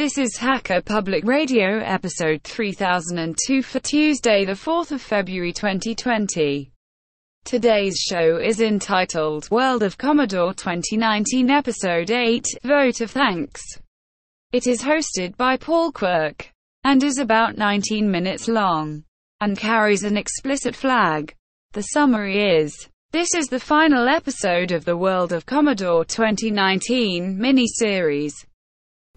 This is Hacker Public Radio episode 3002 for Tuesday, the 4th of February 2020. Today's show is entitled World of Commodore 2019 episode 8, Vote of Thanks. It is hosted by Paul Quirk and is about 19 minutes long and carries an explicit flag. The summary is this is the final episode of the World of Commodore 2019 mini-series.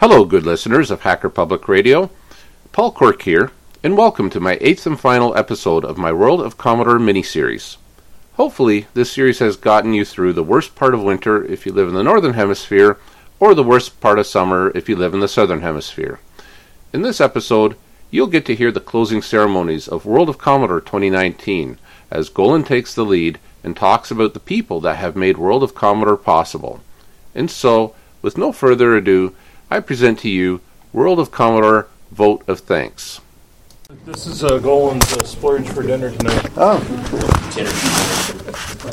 Hello, good listeners of Hacker Public Radio. Paul Quirk here, and welcome to my eighth and final episode of my World of Commodore mini-series. Hopefully, this series has gotten you through the worst part of winter if you live in the Northern Hemisphere, or the worst part of summer if you live in the Southern Hemisphere. In this episode, you'll get to hear the closing ceremonies of World of Commodore 2019 as Golan takes the lead and talks about the people that have made World of Commodore possible. And so, with no further ado, I present to you World of Commodore Vote of Thanks. This is uh, Golan's uh, splurge for dinner tonight. Oh. Dinner.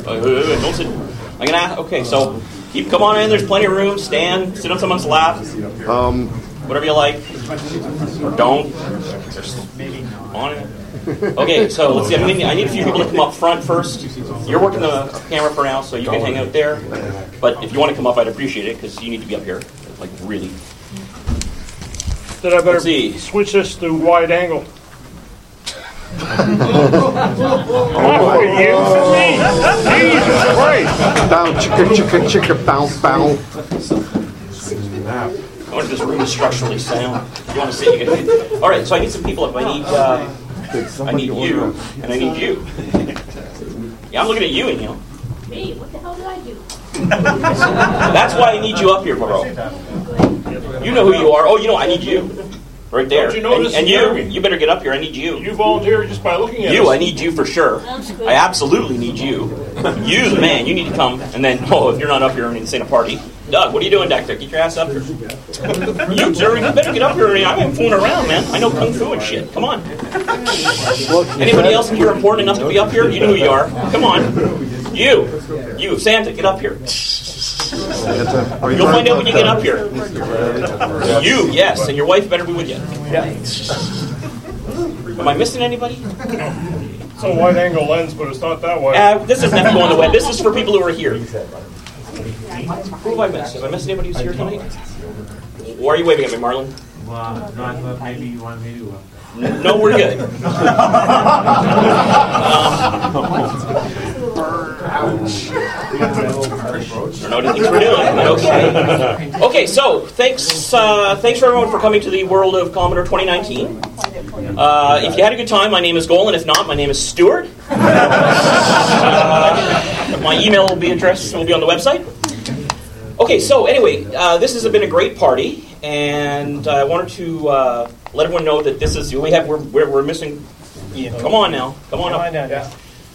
Wait, wait, wait, wait, don't sit. I'm gonna ask. Okay, so keep. Come on in. There's plenty of room. Stand. Sit on someone's lap. Um, Whatever you like. Or don't. Just on it. Okay, so let's see. I'm I need a few people to come up front first. You're working the camera for now, so you can hang out there. But if you want to come up, I'd appreciate it because you need to be up here. Like really. Then I better Let's see. switch this to wide angle. Jesus Christ! bow, chicka, chicka, chicka, bow, bow. I wonder if this room is structurally sound. You want to sit, you can. All right, so I need some people up. I need. Uh, I need you, and I need you. Yeah, I'm looking at you, and you. Me? What the hell did I do? That's why I need you up here, bro. You know who you are. Oh, you know, I need you. Right there. You notice and, and you, you better get up here. I need you. You volunteer just by looking at You, us. I need you for sure. I absolutely need you. You, the man, you need to come. And then, oh, if you're not up here, I mean, this ain't a party. Doug, what are you doing back there? Get your ass up here. You, Jerry, you better get up here. I ain't fooling around, man. I know kung fu and shit. Come on. Anybody else here important enough to be up here? You know who you are. Come on. You, you, Santa, get up here. Are You'll find out when you get up here. You, yes, and your wife better be with you. Am I missing anybody? It's a wide angle lens, but it's not that wide. Uh, this doesn't have to the web. This is for people who are here. Who have I missed? Have I missed anybody who's here tonight? Why are you waving at me, Marlon? Well, no, I thought maybe you want me to. No, we're good. Doing. Okay. So thanks, uh, thanks for everyone for coming to the World of Commodore 2019. Uh, if you had a good time, my name is Golan. If not, my name is Stuart. Uh, my email will be addressed will be on the website. Okay, so anyway, uh, this has been a great party, and I wanted to uh, let everyone know that this is we have we're, we're, we're missing. Come on now, come on up.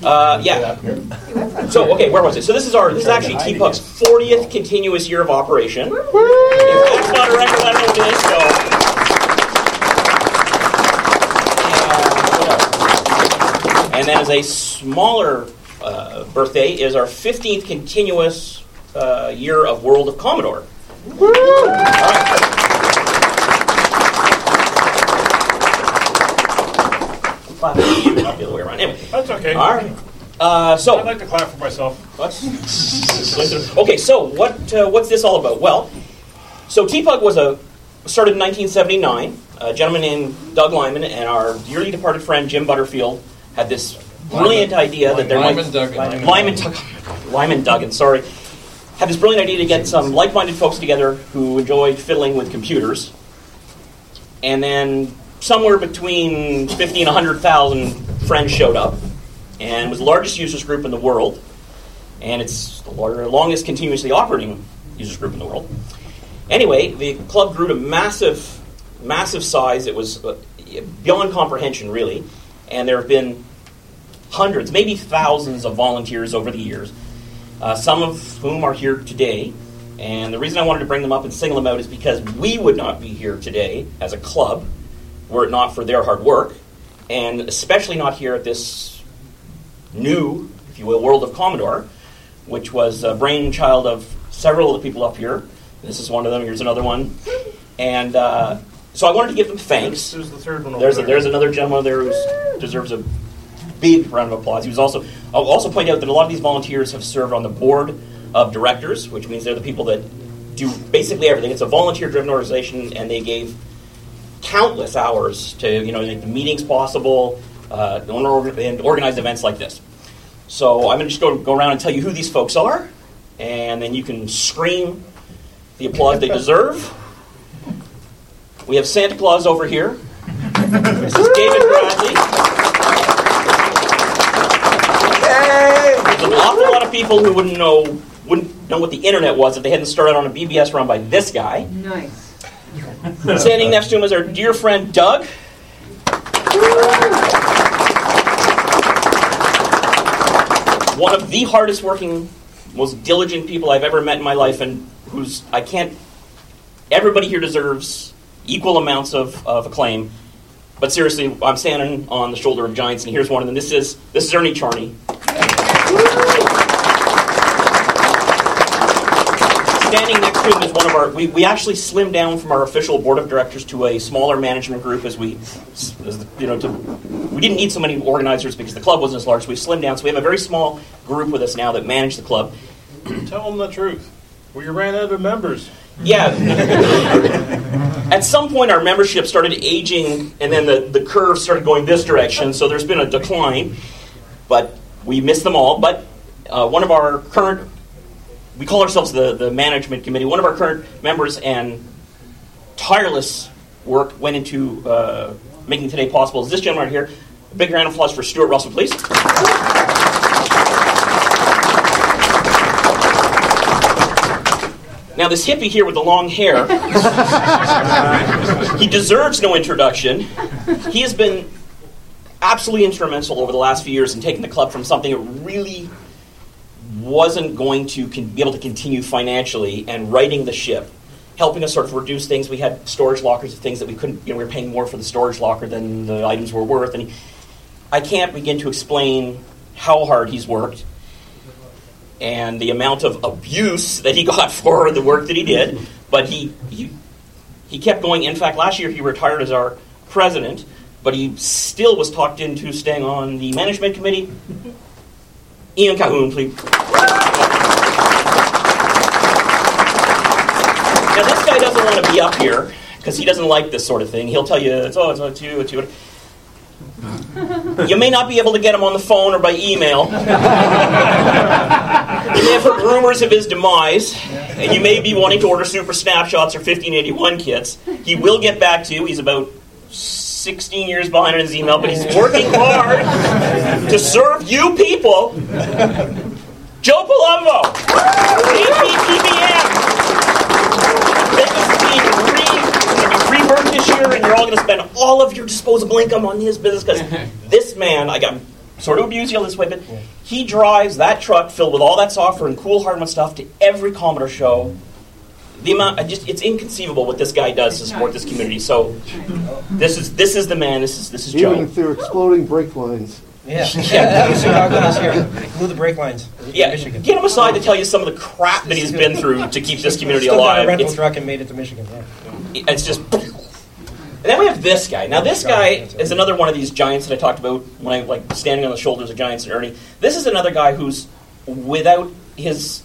Uh, yeah. So okay, where was it? So this is our this is actually TPUG's 40th continuous year of operation. If that's not a record, I don't know what it is. So. Uh, And then as a smaller uh, birthday is our 15th continuous uh, year of World of Commodore. All right. I'm clapping at you, not the other way around. Anyway, That's okay. all right. Uh, so, I'd like to clap for myself. What's- okay, so what uh, what's this all about? Well, so TPUG was a started in 1979. A gentleman named Doug Lyman and our dearly departed friend Jim Butterfield had this brilliant idea that there Lyman, might Doug, and Lyman. Lyman Doug. Lyman Duggan, sorry, had this brilliant idea to get some like-minded folks together who enjoyed fiddling with computers, and then somewhere between 50 and 100,000 friends showed up, and was the largest users group in the world, and it's the longest continuously operating users group in the world. Anyway, the club grew to massive, massive size. It was uh, beyond comprehension, really, and there have been hundreds, maybe thousands of volunteers over the years, uh, some of whom are here today. And the reason I wanted to bring them up and single them out is because we would not be here today as a club were it not for their hard work, and especially not here at this new, if you will, world of Commodore, which was a brainchild of several of the people up here. This is one of them. Here's another one, and uh, so I wanted to give them thanks. Who's the third one There's a, there? there's another gentleman there who deserves a big round of applause. He was also. I'll also point out that a lot of these volunteers have served on the board of directors, which means they're the people that do basically everything. It's a volunteer-driven organization, and they gave countless hours to you know make the meetings possible uh, and organize events like this. So I'm going to just go go around and tell you who these folks are, and then you can scream the applause they deserve. We have Santa Claus over here. This is David Bradley. There's an awful lot of people who wouldn't know wouldn't know what the internet was if they hadn't started on a BBS run by this guy. Nice. Standing next to him is our dear friend Doug. One of the hardest working, most diligent people I've ever met in my life, and who's I can't. Everybody here deserves equal amounts of, of acclaim. But seriously, I'm standing on the shoulder of giants, and here's one of them. This is this is Ernie Charney. Standing next is one of our. We, we actually slimmed down from our official board of directors to a smaller management group as we, as, you know, to, we didn't need so many organizers because the club wasn't as large. So we slimmed down. So we have a very small group with us now that manage the club. Tell them the truth. We ran out of members. Yeah. At some point, our membership started aging, and then the, the curve started going this direction. So there's been a decline, but we missed them all. But uh, one of our current, we call ourselves the, the management committee, one of our current members and tireless work went into uh, making today possible is this gentleman right here. A big round of applause for Stuart Russell, please. Now, this hippie here with the long hair, he deserves no introduction. He has been absolutely instrumental over the last few years in taking the club from something really wasn't going to con- be able to continue financially and righting the ship, helping us sort of reduce things. We had storage lockers of things that we couldn't, you know, we were paying more for the storage locker than the items were worth. And I can't begin to explain how hard he's worked and the amount of abuse that he got for the work that he did. But he, he, he kept going. In fact, last year he retired as our president, but he still was talked into staying on the management committee. Ian Colquhoun, please. Now, this guy doesn't want to be up here because he doesn't like this sort of thing. He'll tell you, it's, oh, it's, it's you, it's you. You may not be able to get him on the phone or by email. you may have heard rumors of his demise, and you may be wanting to order super snapshots or 1581 kits. He will get back to you. He's about 16 years behind on his email, but he's working hard to serve you people. Joe Palumbo, is being re- rebirthed this year, and you're all going to spend all of your disposable income on his business because this man, I got sort of abuse you this way, but he drives that truck filled with all that software and cool hardware stuff to every Commodore show. The amount, I just, it's inconceivable what this guy does to support this community. So, this is this is the man. This is this is Even Joe. if they're exploding brake lines. Yeah, yeah. He's Chicago this year. Blew the brake lines. Yeah, Michigan. get him aside to tell you some of the crap that he's been through to keep this community Still got a alive. rental It's, truck and made it to Michigan. Yeah. it's just. And then we have this guy. Now, this guy is another one of these giants that I talked about when I like standing on the shoulders of giants and Ernie. This is another guy who's without his.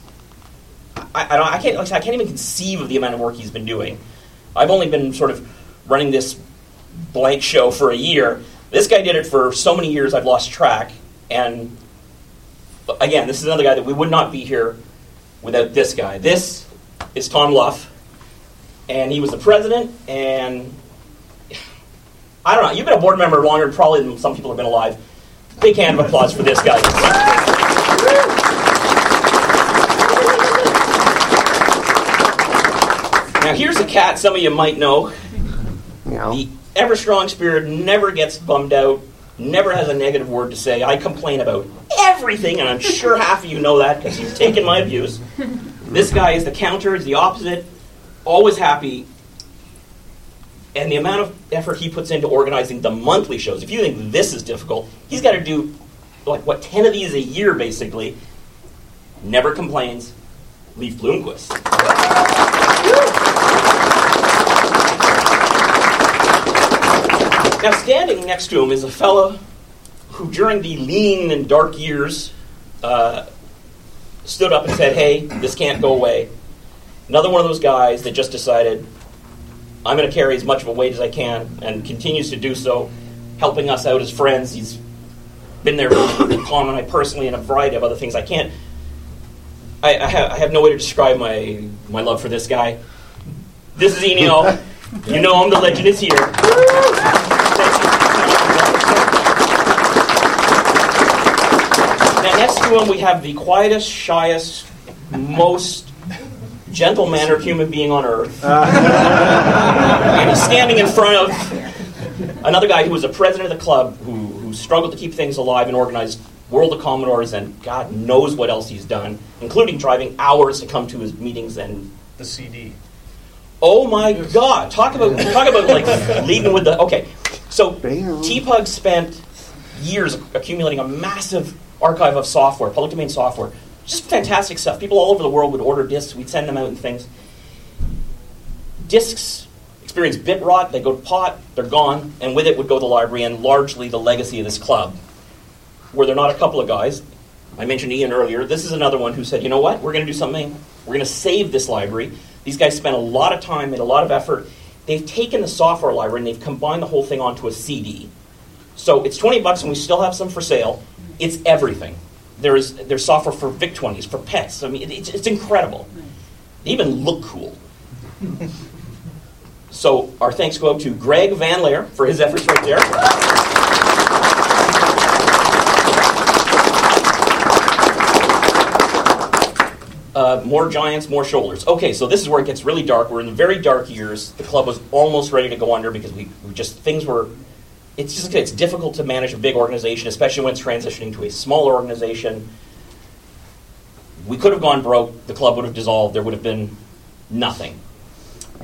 I, I, don't, I can't. Like I, said, I can't even conceive of the amount of work he's been doing. I've only been sort of running this blank show for a year. This guy did it for so many years I've lost track, and again, this is another guy that we would not be here without this guy. This is Tom Luff, and he was the president. And I don't know, you've been a board member longer, probably than some people have been alive. Big hand of applause for this guy. Now, here's a cat some of you might know. The ever strong spirit never gets bummed out, never has a negative word to say. I complain about everything, and I'm sure half of you know that because you've taken my abuse. This guy is the counter, is the opposite, always happy. And the amount of effort he puts into organizing the monthly shows, if you think this is difficult, he's got to do like what, 10 of these a year basically. Never complains. Leif Bloomquist. Now, standing next to him is a fellow who, during the lean and dark years, uh, stood up and said, Hey, this can't go away. Another one of those guys that just decided, I'm going to carry as much of a weight as I can, and continues to do so, helping us out as friends. He's been there for Tom and I personally, and a variety of other things. I can't. I, I, have, I have no way to describe my, my love for this guy. This is Enio. you know him, the legend is here. Now, next to him, we have the quietest, shyest, most gentle mannered human being on earth. Uh. and he's standing in front of another guy who was a president of the club who, who struggled to keep things alive and organized World of Commodores and God knows what else he's done, including driving hours to come to his meetings and The CD. Oh my God! Talk about talk about like leading with the okay. So TPUG spent years accumulating a massive archive of software, public domain software, just fantastic stuff. People all over the world would order discs. We'd send them out and things. Discs experience bit rot. They go to pot. They're gone, and with it would go the library and largely the legacy of this club. Were there not a couple of guys? I mentioned Ian earlier. This is another one who said, "You know what? We're going to do something. We're going to save this library." These guys spent a lot of time, made a lot of effort. They've taken the software library and they've combined the whole thing onto a CD. So it's 20 bucks and we still have some for sale. It's everything. There's, there's software for VIC-20s, for pets. I mean, it's, it's incredible. They even look cool. so our thanks go out to Greg Van Leer for his efforts right there. Uh, more giants, more shoulders. Okay, so this is where it gets really dark. We're in the very dark years. The club was almost ready to go under because we, we just things were. It's just it's difficult to manage a big organization, especially when it's transitioning to a smaller organization. We could have gone broke. The club would have dissolved. There would have been nothing.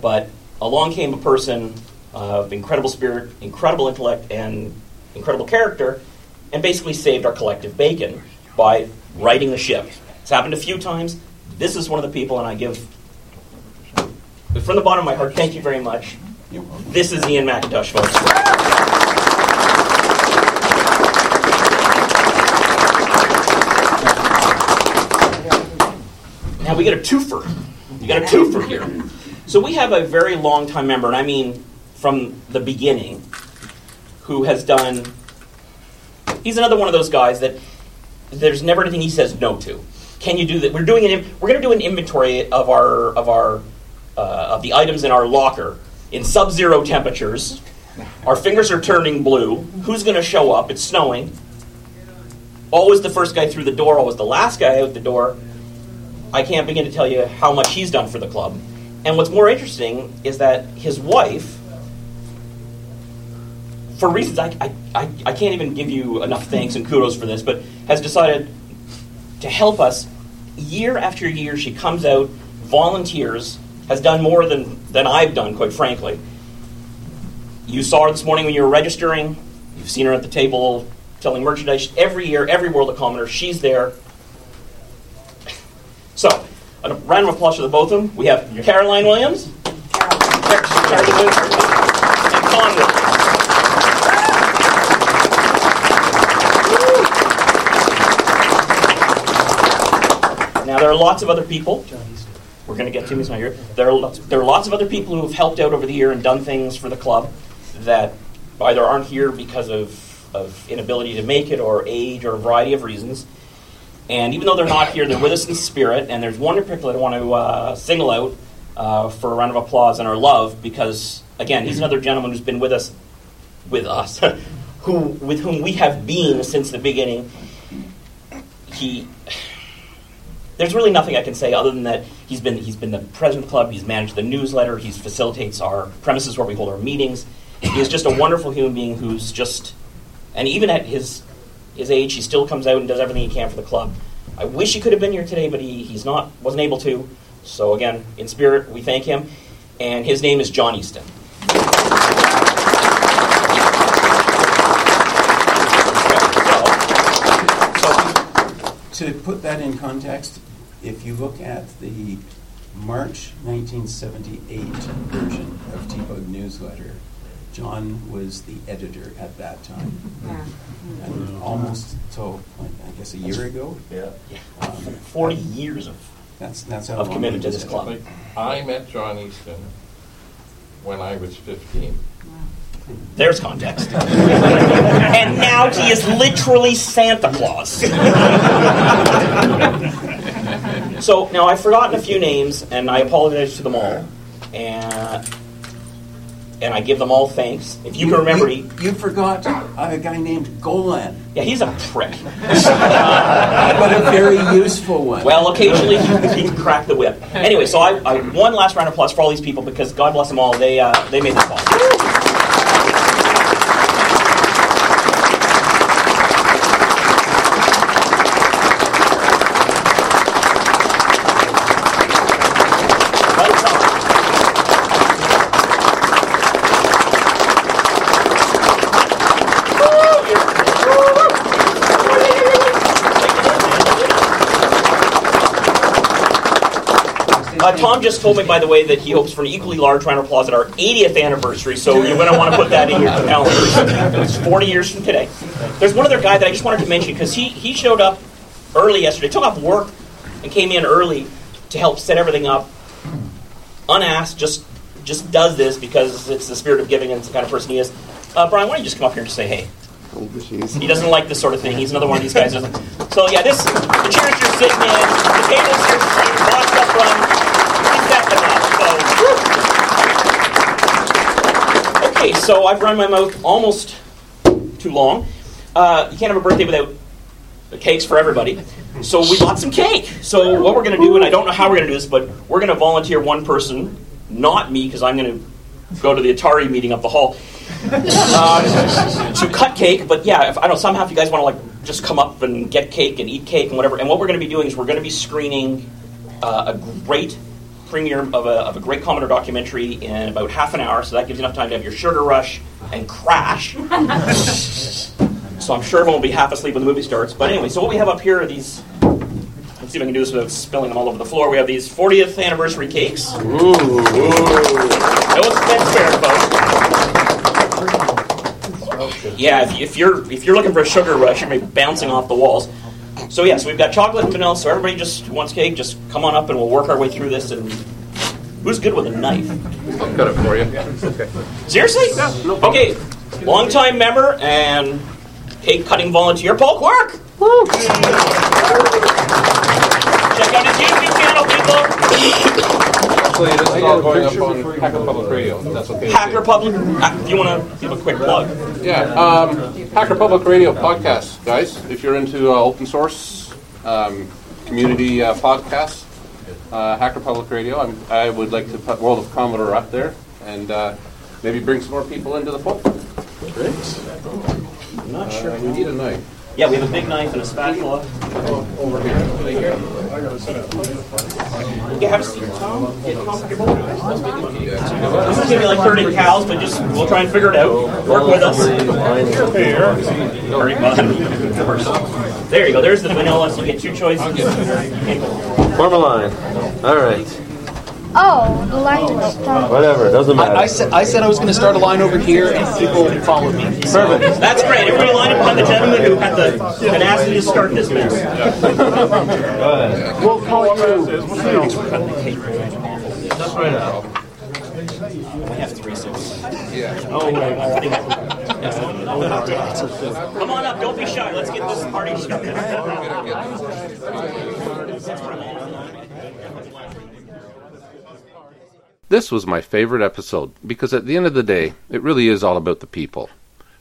But along came a person of incredible spirit, incredible intellect, and incredible character, and basically saved our collective bacon by righting the ship. It's happened a few times. This is one of the people, and I give, from the bottom of my heart, thank you very much. This is Ian McIntosh, folks. Now we got a twofer. You got a twofer here. So we have a very long time member, and I mean from the beginning, who has done. He's another one of those guys that there's never anything he says no to. Can you do that? We're doing an. We're going to do an inventory of our of our uh, of the items in our locker in sub-zero temperatures. Our fingers are turning blue. Who's going to show up? It's snowing. Always the first guy through the door. Always the last guy out the door. I can't begin to tell you how much he's done for the club. And what's more interesting is that his wife, for reasons I, I, I, I can't even give you enough thanks and kudos for this, but has decided to help us year after year. She comes out, volunteers, has done more than, than I've done, quite frankly. You saw her this morning when you were registering. You've seen her at the table selling merchandise. Every year, every World of Commodore, she's there. So, a round of applause for the both of them. We have Caroline Williams. Caroline Williams. And Con Williams. Now, there are lots of other people. We're going to get to not here. There are, lots, there are lots of other people who have helped out over the year and done things for the club that either aren't here because of, of inability to make it or age or a variety of reasons. And even though they're not here, they're with us in spirit. And there's one in particular I want to uh, single out uh, for a round of applause and our love because, again, he's another gentleman who's been with us, with us, who with whom we have been since the beginning. He there's really nothing I can say other than that he's been he's been the president of the club. He's managed the newsletter. He facilitates our premises where we hold our meetings. He is just a wonderful human being who's just, and even at his his age, he still comes out and does everything he can for the club. I wish he could have been here today, but he, he's not wasn't able to. So again, in spirit, we thank him. And his name is John Easton. To put that in context, if you look at the March 1978 version of TPUG newsletter, John was the editor at that time. And almost till, like, I guess, a year ago. Yeah. Um, 40 years of, That's, that's how of long commitment to this is. club. I met John Easton when I was 15. There's context. and now he is literally Santa Claus. so now I've forgotten a few names, and I apologize to them all. And and I give them all thanks. If you, can remember, You, you forgot a guy named Golan, yeah, he's a prick. but a very useful one. Well, occasionally he, he can crack the whip. Anyway, so I, I one last round of applause for all these people because God bless them all. They uh, they made this possible. Well done. Uh, Tom just told me, by the way, that he hopes for an equally large round of applause at our 80th anniversary, so you're going to want to put that in your calendars. It's 40 years from today. There's one other guy that I just wanted to mention because he, he showed up early yesterday, took off work, and came in early to help set everything up, unasked, just just does this because it's the spirit of giving and it's the kind of person he is. Uh, Brian, why don't you just come up here and just say hey? He doesn't like this sort of thing. He's another one of these guys. So yeah, this the chairs you're sitting in, the tables you're washed up from. He's got the So okay, so I've run my mouth almost too long. Uh, you can't have a birthday without cakes for everybody. So we bought some cake. So what we're going to do, and I don't know how we're going to do this, but we're going to volunteer one person, not me, because I'm going to go to the Atari meeting up the hall uh, to cut cake. But yeah, if, I don't know. Somehow, if you guys want to like just come up and get cake and eat cake and whatever. And what we're going to be doing is we're going to be screening uh, a great premiere of a, of a great Commodore documentary in about half an hour. So that gives you enough time to have your sugar rush and crash. so I'm sure everyone will be half asleep when the movie starts. But anyway, so what we have up here are these. Let's see if I can do this without spilling them all over the floor. We have these 40th anniversary cakes. Ooh no expense spared, folks. Yeah, if, if you're if you're looking for a sugar rush, you're gonna be bouncing off the walls. So yeah, so we've got chocolate and vanilla. So everybody just wants cake, just come on up and we'll work our way through this. And who's good with a knife? I'll cut it for you. Okay. Seriously? Okay, longtime member and cake cutting volunteer, Paul Quirk. Check out his YouTube channel, people. Actually, this is all going up on Hacker Public Radio. if That's okay. with Hacker. Public. uh, If you want to give a quick plug. Yeah, um, Hacker Public Radio podcast, guys. If you're into uh, open source um, community uh, podcasts, uh, Hacker Public Radio. I'm, I would like to put World of Commodore up there and uh, maybe bring some more people into the fold. I'm not Uh, we need a knife. Yeah, we have a big knife and a spatula. Over here. Yeah, have a seat, Tom. Get comfortable. This is gonna be like 30 cows, but just we'll try and figure it out. Work with us. Here. Very fun. There you go. There's the vanilla. So you get two choices. Form a line. All right. Oh, the line was started. Whatever. Doesn't matter. I, I said I said I was going to start a line over here, and people followed me. Perfect. That's great. Everybody line up behind the gentleman who had the tenacity to start this mess. We'll call you. Just right now. We have three, so. Yeah. Oh, wait, wait, wait. Come on up, don't be shy. Let's get this party started. This was my favorite episode because at the end of the day, it really is all about the people.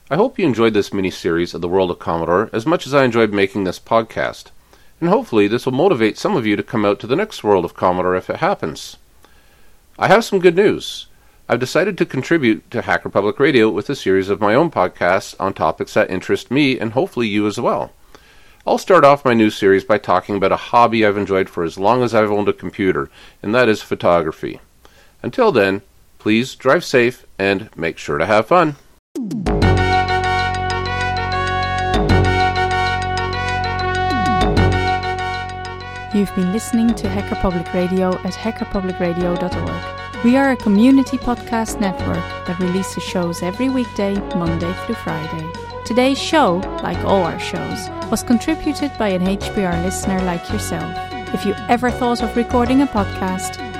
I hope you enjoyed this mini series of the world of Commodore as much as I enjoyed making this podcast. And hopefully, this will motivate some of you to come out to the next world of Commodore if it happens. I have some good news. I've decided to contribute to Hacker Public Radio with a series of my own podcasts on topics that interest me and hopefully you as well. I'll start off my new series by talking about a hobby I've enjoyed for as long as I've owned a computer, and that is photography. Until then, please drive safe and make sure to have fun. You've been listening to Hacker Public Radio at hackerpublicradio.org. We are a community podcast network that releases shows every weekday, Monday through Friday. Today's show, like all our shows, was contributed by an HPR listener like yourself. If you ever thought of recording a podcast,